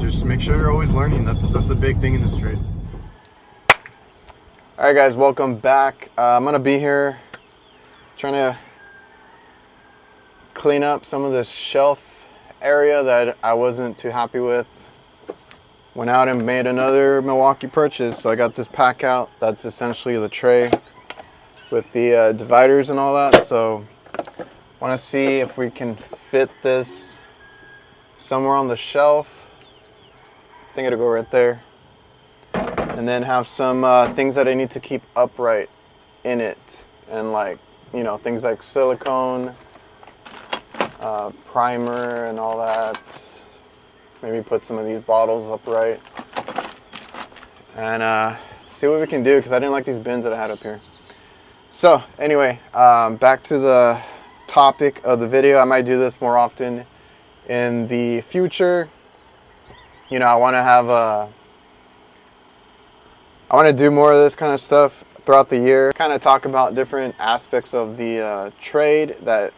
Just make sure you're always learning. That's that's a big thing in this trade. All right, guys, welcome back. Uh, I'm gonna be here trying to clean up some of this shelf area that I wasn't too happy with. Went out and made another Milwaukee purchase. So I got this Packout. That's essentially the tray with the uh, dividers and all that. So want to see if we can fit this somewhere on the shelf. I think it'll go right there. And then have some uh, things that I need to keep upright in it. And like, you know, things like silicone, uh, primer and all that. Maybe put some of these bottles upright. And uh, see what we can do because I didn't like these bins that I had up here. So anyway, um, back to the topic of the video. I might do this more often in the future. You know, I want to have a, I want to do more of this kind of stuff throughout the year. Kind of talk about different aspects of the uh, trade that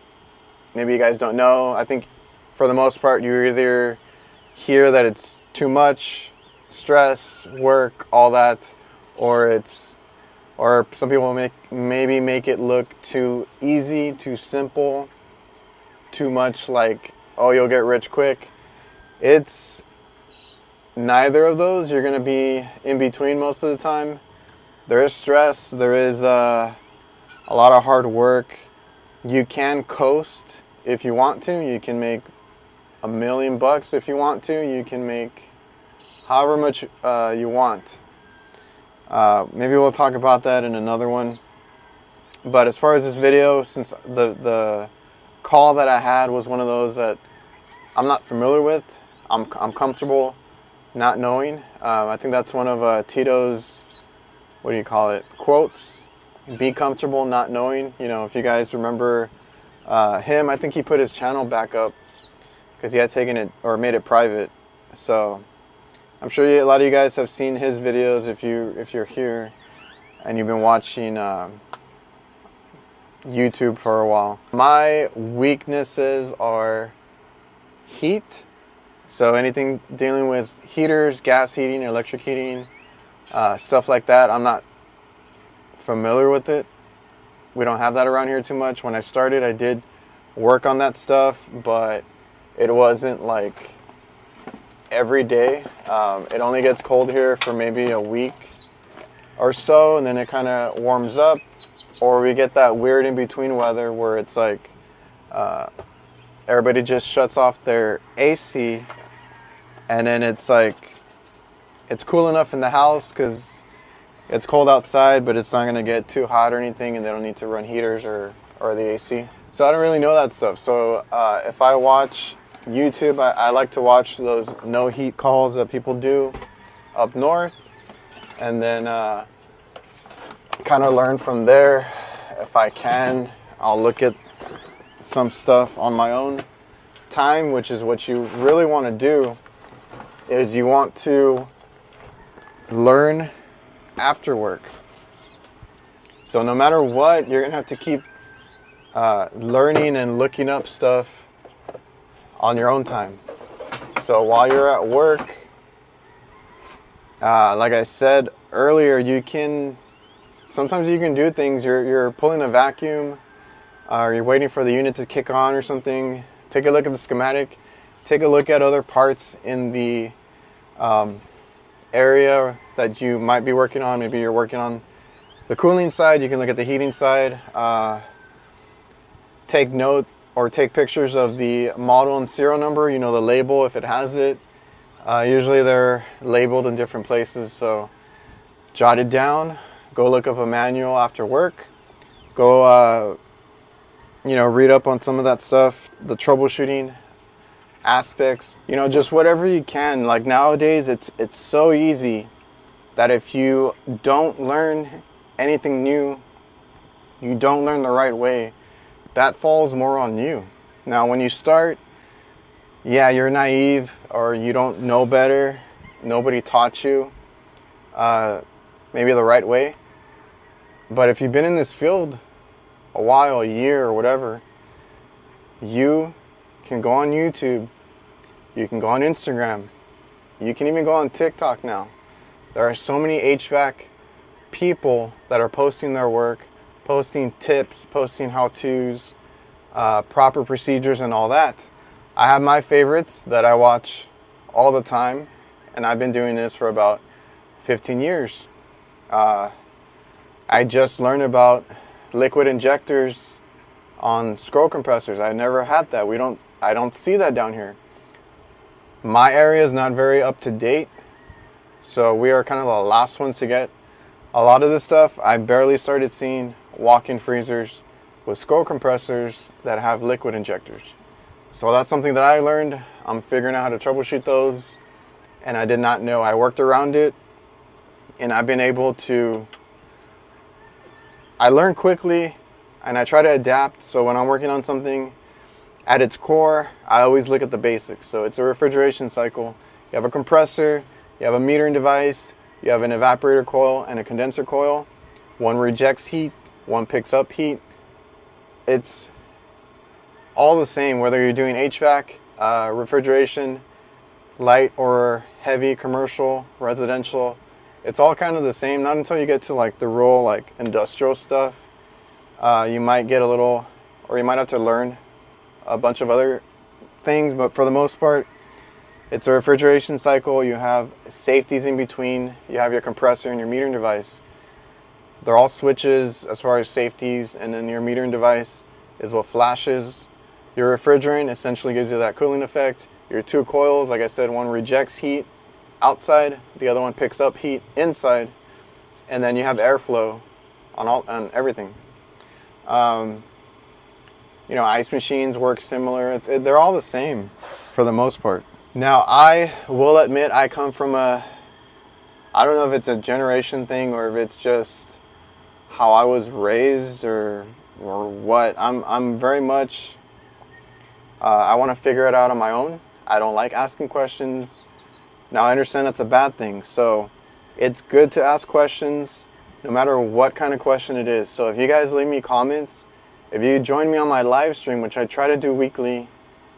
maybe you guys don't know. I think for the most part, you either hear that it's too much stress, work, all that, or it's, or some people make maybe make it look too easy, too simple, too much like, oh, you'll get rich quick. It's neither of those. You're gonna be in between most of the time. There is stress. There is uh, a lot of hard work. You can coast if you want to. You can make a million bucks if you want to. You can make however much uh, you want. Uh, maybe we'll talk about that in another one. But as far as this video, since the the call that I had was one of those that I'm not familiar with, I'm I'm comfortable not knowing. Um, I think that's one of uh, Tito's what do you call it quotes. Be comfortable not knowing. You know, if you guys remember uh, him, I think he put his channel back up because he had taken it or made it private. So I'm sure you, a lot of you guys have seen his videos if you if you're here and you've been watching uh, YouTube for a while. My weaknesses are heat. So anything dealing with heaters, gas heating, electric heating, uh, stuff like that. I'm not familiar with it. We don't have that around here too much. When I started, I did work on that stuff, but it wasn't like every day. Um, it only gets cold here for maybe a week or so, and then it kind of warms up. Or we get that weird in between weather where it's like uh, everybody just shuts off their AC, and then it's like it's cool enough in the house because it's cold outside, but it's not gonna get too hot or anything, and they don't need to run heaters or, or the AC. So I don't really know that stuff. So uh, if I watch YouTube, I, I, like to watch those no heat calls that people do up north, and then uh, kind of learn from there. If I can, I'll look at some stuff on my own time, which is what you really want to do. Is you want to learn after work. So no matter what, you're gonna have to keep uh, learning and looking up stuff on your own time. So while you're at work, uh, like I said earlier, you can sometimes you can do things. You're you're pulling a vacuum, uh, or you're waiting for the unit to kick on or something. Take a look at the schematic. Take a look at other parts in the um, area that you might be working on. Maybe you're working on the cooling side. You can look at the heating side. Uh, take note or take pictures of the model and serial number, you know, the label if it has it. Uh, usually they're labeled in different places, so jot it down. Go look up a manual after work. Go, uh, you know, read up on some of that stuff, the troubleshooting aspects. You know, just whatever you can. Like nowadays, it's it's so easy that if you don't learn anything new, you don't learn the right way that falls more on you. Now, when you start, yeah, you're naive or you don't know better. Nobody taught you uh, maybe the right way. But if you've been in this field a while, a year or whatever, you can go on YouTube, you can go on Instagram, you can even go on TikTok now. There are so many HVAC people that are posting their work, posting tips, posting how to's, uh, proper procedures, and all that. I have my favorites that I watch all the time, and I've been doing this for about 15 years. Uh, I just learned about liquid injectors on scroll compressors. I never had that. We don't. I don't see that down here. My area is not very up to date, so we are kind of the last ones to get a lot of this stuff. I barely started seeing walk-in freezers with scroll compressors that have liquid injectors. So that's something that I learned. I'm figuring out how to troubleshoot those, and I did not know. I worked around it, and I've been able to. I learned quickly, and I try to adapt. So when I'm working on something, at its core, I always look at the basics. So it's a refrigeration cycle. You have a compressor, you have a metering device, you have an evaporator coil and a condenser coil. One rejects heat, one picks up heat. It's all the same whether you're doing HVAC, uh, refrigeration, light or heavy commercial, residential. It's all kind of the same. Not until you get to like the real like industrial stuff, uh, you might get a little, or you might have to learn a bunch of other things. But for the most part, it's a refrigeration cycle. You have safeties in between. You have your compressor and your metering device. They're all switches as far as safeties, and then your metering device is what flashes. Your refrigerant essentially gives you that cooling effect. Your two coils, like I said, one rejects heat outside, the other one picks up heat inside, and then you have airflow on all on everything. Um, you know, ice machines work similar. It, they're all the same for the most part. Now, I will admit I come from a I don't know if it's a generation thing or if it's just how I was raised or or what. I'm I'm very much uh, I want to figure it out on my own. I don't like asking questions. Now I understand that's a bad thing. So it's good to ask questions no matter what kind of question it is. So if you guys leave me comments, if you join me on my live stream, which I try to do weekly,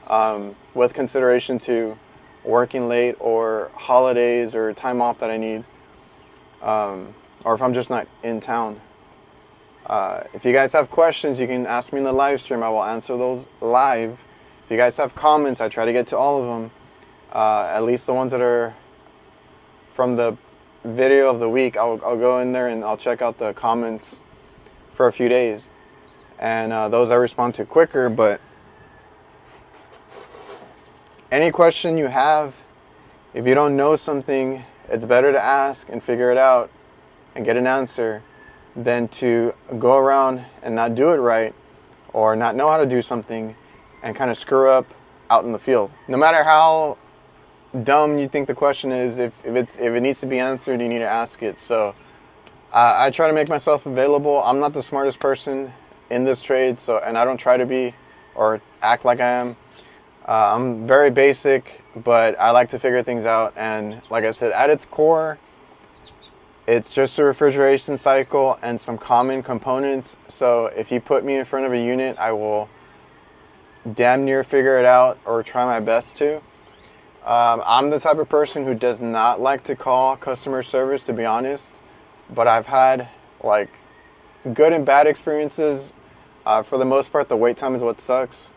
um, with consideration to working late or holidays or time off that I need, um, or if I'm just not in town. Uh, if you guys have questions, you can ask me in the live stream. I will answer those live. If you guys have comments, I try to get to all of them, uh, at least the ones that are from the video of the week. I'll, I'll go in there and I'll check out the comments for a few days. And uh, those I respond to quicker, but any question you have, if you don't know something, it's better to ask and figure it out and get an answer than to go around and not do it right or not know how to do something and kind of screw up out in the field. No matter how dumb you think the question is, if, if, it's, if it needs to be answered, you need to ask it. So I try to make myself available. I'm not the smartest person in this trade, so and I don't try to be or act like I am. Uh, I'm very basic, but I like to figure things out. And like I said, at its core, it's just a refrigeration cycle and some common components. So if you put me in front of a unit, I will damn near figure it out or try my best to. Um, I'm the type of person who does not like to call customer service, to be honest. But I've had like good and bad experiences. Uh, for the most part, the wait time is what sucks.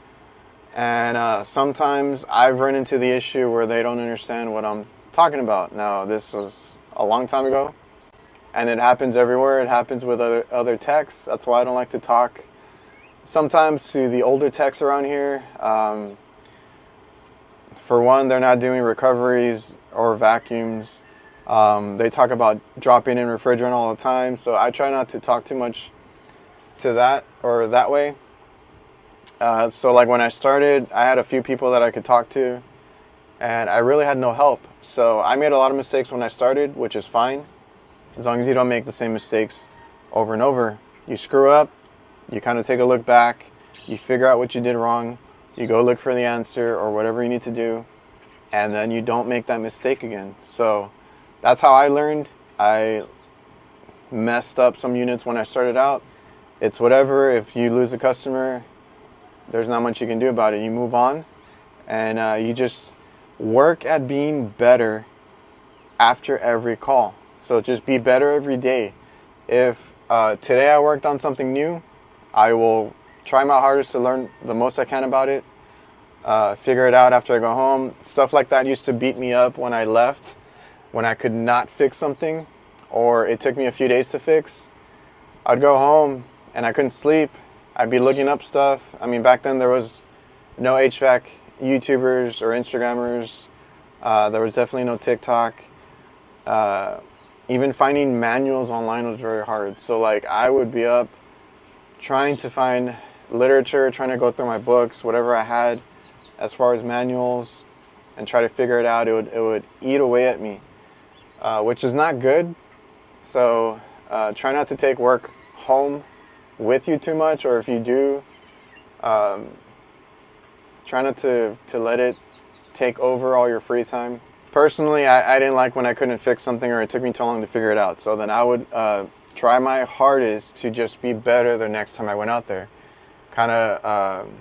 And uh, sometimes I've run into the issue where they don't understand what I'm talking about. Now, this was a long time ago, and it happens everywhere. It happens with other other techs. That's why I don't like to talk. Sometimes to the older techs around here. Um, for one, they're not doing recoveries or vacuums. Um, they talk about dropping in refrigerant all the time, so I try not to talk too much to that or that way. Uh, so like when I started, I had a few people that I could talk to, and I really had no help. So I made a lot of mistakes when I started, which is fine, as long as you don't make the same mistakes over and over. You screw up, you kind of take a look back, you figure out what you did wrong, you go look for the answer or whatever you need to do, and then you don't make that mistake again. So that's how I learned. I messed up some units when I started out it's whatever. If you lose a customer, there's not much you can do about it. You move on, and uh, you just work at being better after every call. So just be better every day. If uh, today I worked on something new, I will try my hardest to learn the most I can about it. Uh, figure it out after I go home. Stuff like that used to beat me up when I left, when I could not fix something, or it took me a few days to fix. I'd go home and I couldn't sleep. I'd be looking up stuff. I mean, back then there was no HVAC YouTubers or Instagrammers. Uh, there was definitely no TikTok. Uh, even finding manuals online was very hard. So like I would be up trying to find literature, trying to go through my books, whatever I had as far as manuals, and try to figure it out. It would it would eat away at me, uh, which is not good. So uh, try not to take work home with you too much, or if you do, um, try not to to let it take over all your free time personally, I, I, didn't like when I couldn't fix something or it took me too long to figure it out. So then I would uh, try my hardest to just be better the next time I went out there. Kind of uh, um,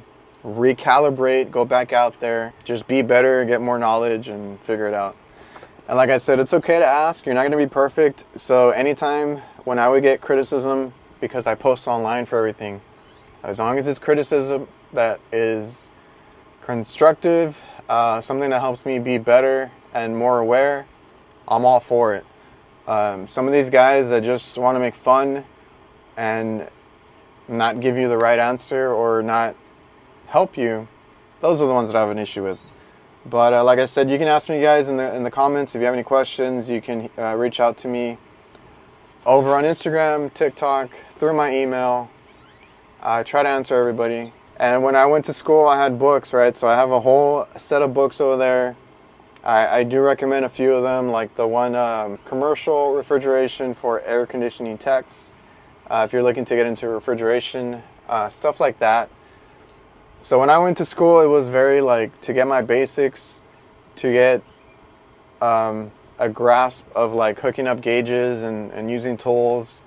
recalibrate, go back out there, just be better, get more knowledge, and figure it out. And like I said, it's okay to ask. You're not going to be perfect. So anytime when I would get criticism, because I post online for everything, as long as it's criticism that is constructive, uh, something that helps me be better and more aware, I'm all for it. Um, some of these guys that just want to make fun and not give you the right answer or not help you, those are the ones that I have an issue with. But uh, like I said, you can ask me guys in the in the comments if you have any questions. You can uh, reach out to me over on Instagram, TikTok, through my email. I try to answer everybody. And when I went to school, I had books, right? So I have a whole set of books over there I, I do recommend a few of them, like the one um, commercial refrigeration for air conditioning techs. Uh, if you're looking to get into refrigeration, uh, stuff like that. So when I went to school, it was very like to get my basics, to get um, a grasp of like hooking up gauges and, and using tools,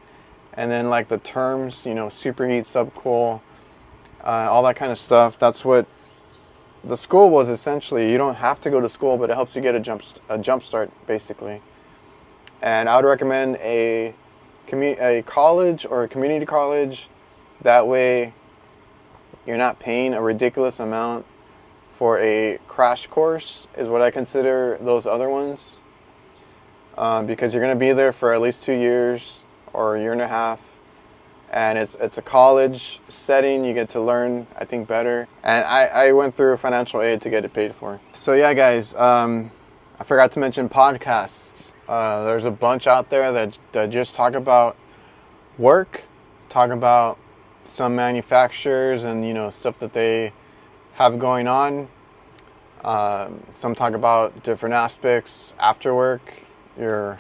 and then like the terms, you know, superheat, subcool, uh, all that kind of stuff. That's what the school was essentially you don't have to go to school, but it helps you get a jump a jump start basically. And I would recommend a commu- a college or a community college. That way, you're not paying a ridiculous amount for a crash course. Is what I consider those other ones. Um, because you're going to be there for at least two years or a year and a half and it's it's a college setting. You get to learn, I think, better. And I, I went through financial aid to get it paid for. So yeah, guys, um, I forgot to mention podcasts. Uh, there's a bunch out there that that just talk about work, talk about some manufacturers and you know stuff that they have going on. Um, some talk about different aspects after work, your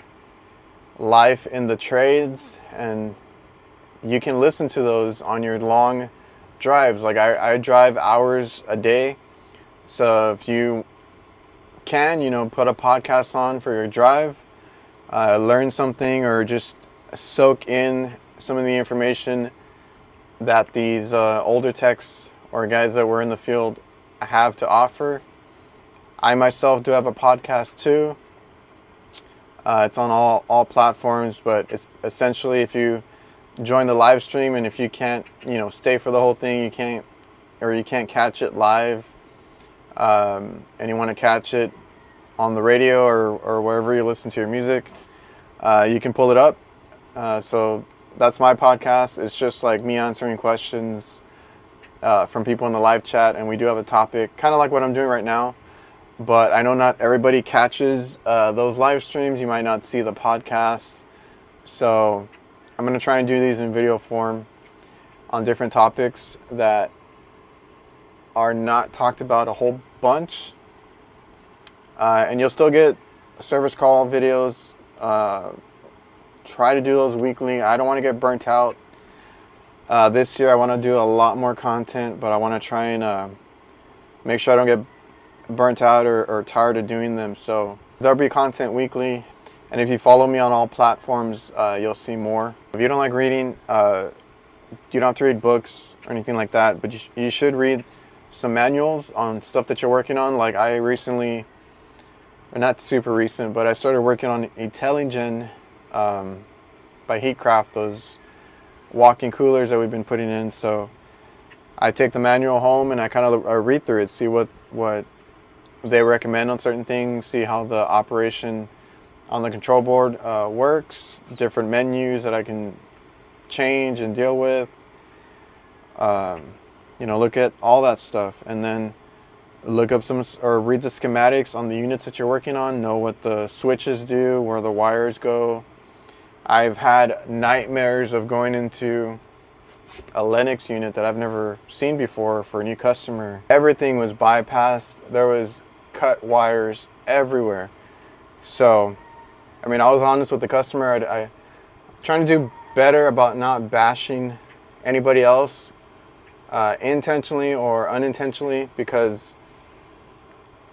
life in the trades, and you can listen to those on your long drives. Like I, I drive hours a day. So if you can, you know, put a podcast on for your drive, uh, learn something, or just soak in some of the information that these uh, older techs or guys that were in the field have to offer. I myself do have a podcast too. Uh, it's on all, all platforms, but it's essentially if you join the live stream and if you can't you know stay for the whole thing you can't or you can't catch it live um, and you want to catch it on the radio or, or wherever you listen to your music uh, you can pull it up. Uh, so that's my podcast. It's just like me answering questions uh, from people in the live chat and we do have a topic kind of like what i'm doing right now. But i know not everybody catches uh, those live streams. You might not see the podcast. So I'm going to try and do these in video form on different topics that are not talked about a whole bunch. Uh, and you'll still get service call videos. Uh, try to do those weekly. I don't want to get burnt out. Uh, this year I want to do a lot more content, but I want to try and uh, make sure I don't get burnt out or, or tired of doing them. So there'll be content weekly. And if you follow me on all platforms, uh, you'll see more. If you don't like reading, uh, you don't have to read books or anything like that, but you, you should read some manuals on stuff that you're working on. Like I recently, not super recent, but I started working on Intelligen um, by Heatcraft, those walk-in coolers that we've been putting in. So I take the manual home and I kind of I read through it, see what what they recommend on certain things, see how the operation on the control board uh, works, different menus that I can change and deal with. Um, you know, look at all that stuff and then look up some or read the schematics on the units that you're working on, know what the switches do, where the wires go. I've had nightmares of going into a Lennox unit that I've never seen before for a new customer. Everything was bypassed. There was cut wires everywhere. So, I mean, I was honest with the customer. I, I trying to do better about not bashing anybody else uh, intentionally or unintentionally because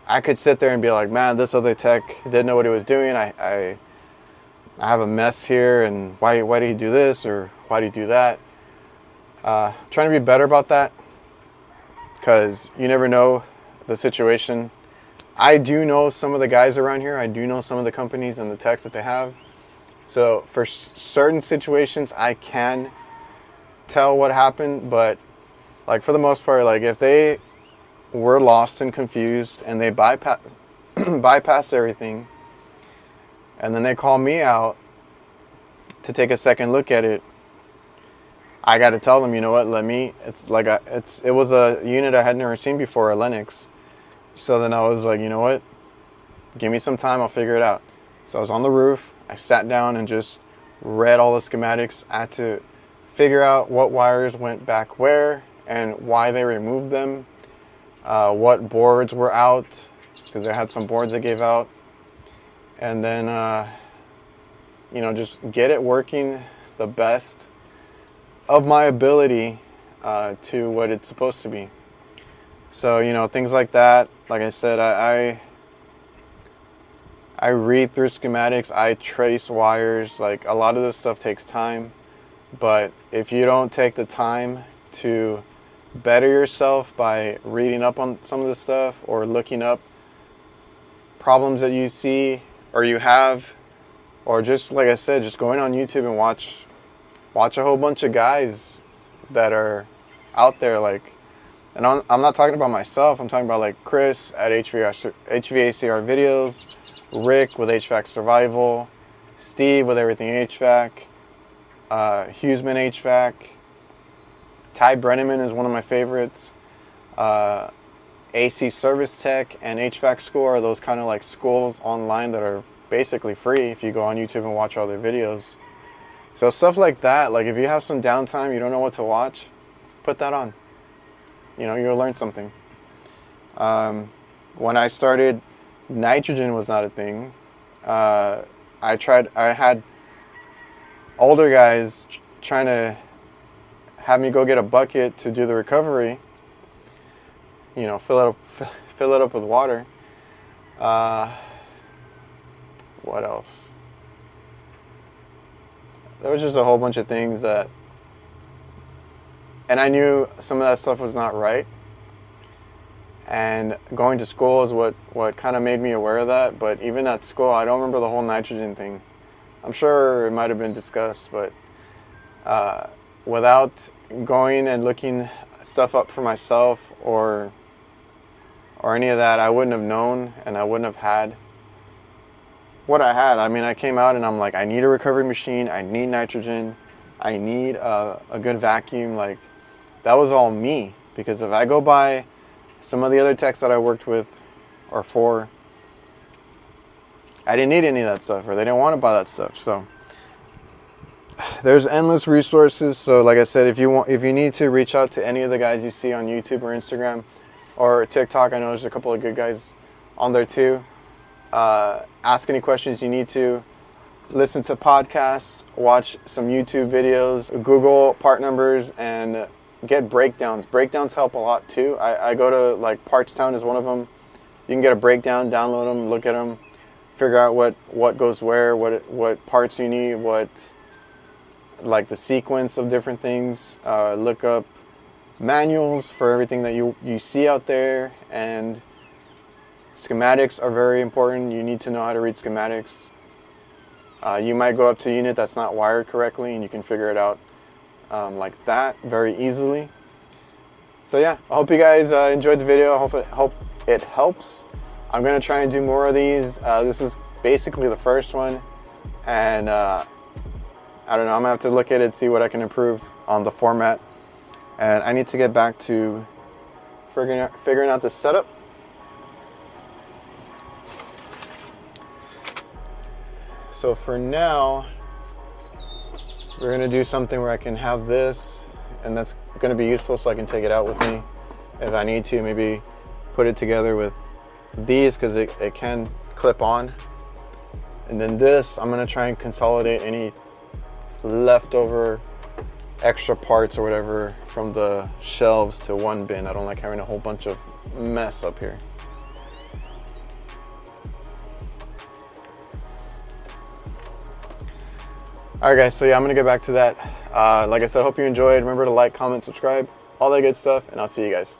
I could sit there and be like, man, this other tech didn't know what he was doing. I, I, I have a mess here, and why, why did he do this or why did he do that? Uh, trying to be better about that because you never know the situation. I do know some of the guys around here. I do know some of the companies and the techs that they have. So for certain situations, I can tell what happened, but like for the most part, like if they were lost and confused and they bypass bypassed everything, and then they call me out to take a second look at it, I got to tell them, you know what? Let me. It's like a, it's it was a unit I had never seen before, a Lennox. So then I was like, you know what? Give me some time. I'll figure it out. So I was on the roof. I sat down and just read all the schematics. I had to figure out what wires went back where and why they removed them, uh, what boards were out, because I had some boards I gave out, and then, uh, you know, just get it working the best of my ability uh, to what it's supposed to be. So, you know, things like that. Like I said, I, I I read through schematics, I trace wires. Like a lot of this stuff takes time, but if you don't take the time to better yourself by reading up on some of the stuff or looking up problems that you see or you have, or just like I said, just going on YouTube and watch watch a whole bunch of guys that are out there like and I'm, I'm not talking about myself i'm talking about like chris at HVACR, HVACR videos Rick with HVAC Survival, Steve with Everything HVAC, uh, Hughesman HVAC, Ty Branaman is one of my favorites. Uh, AC Service Tech and HVAC School are those kind of like schools online that are basically free if you go on YouTube and watch all their videos. So stuff like that, like if you have some downtime, you don't know what to watch, put that on. You know, you'll learn something. Um, when I started nitrogen was not a thing. Uh, I tried. I had older guys trying to have me go get a bucket to do the recovery. You know, fill it up, fill it up with water. Uh, what else? There was just a whole bunch of things that, and I knew some of that stuff was not right and going to school is what, what kind of made me aware of that. But even at school, I don't remember the whole nitrogen thing. I'm sure it might have been discussed, but uh, without going and looking stuff up for myself or or any of that, I wouldn't have known and I wouldn't have had what I had. I mean, I came out and I'm like, I need a recovery machine. I need nitrogen. I need a, a good vacuum. Like, that was all me. Because if I go buy some of the other techs that I worked with or for, I didn't need any of that stuff or they didn't want to buy that stuff. So there's endless resources. So like I said, if you want, if you need to reach out to any of the guys you see on YouTube or Instagram or TikTok, I know there's a couple of good guys on there too. Uh, ask any questions you need to. Listen to podcasts, watch some YouTube videos, Google part numbers, and get breakdowns. Breakdowns help a lot too. I, I go to like Partstown is one of them. You can get a breakdown, download them, look at them, figure out what, what goes where, what what parts you need, what like the sequence of different things. Uh, look up manuals for everything that you, you see out there and schematics are very important. You need to know how to read schematics. Uh, you might go up to a unit that's not wired correctly and you can figure it out um, like that very easily. So yeah, I hope you guys uh, enjoyed the video. I hope it, hope it helps. I'm gonna try and do more of these. Uh, this is basically the first one and uh, I don't know, I'm gonna have to look at it, see what I can improve on the format. And I need to get back to figuring out, figuring out the setup. So for now, we're gonna do something where I can have this and that's gonna be useful so I can take it out with me if I need to, maybe put it together with these because it, it can clip on. And then this, I'm gonna try and consolidate any leftover extra parts or whatever from the shelves to one bin. I don't like having a whole bunch of mess up here. All right guys, so yeah, I'm gonna get back to that. Uh, like I said, hope you enjoyed. Remember to like, comment, subscribe, all that good stuff, and I'll see you guys.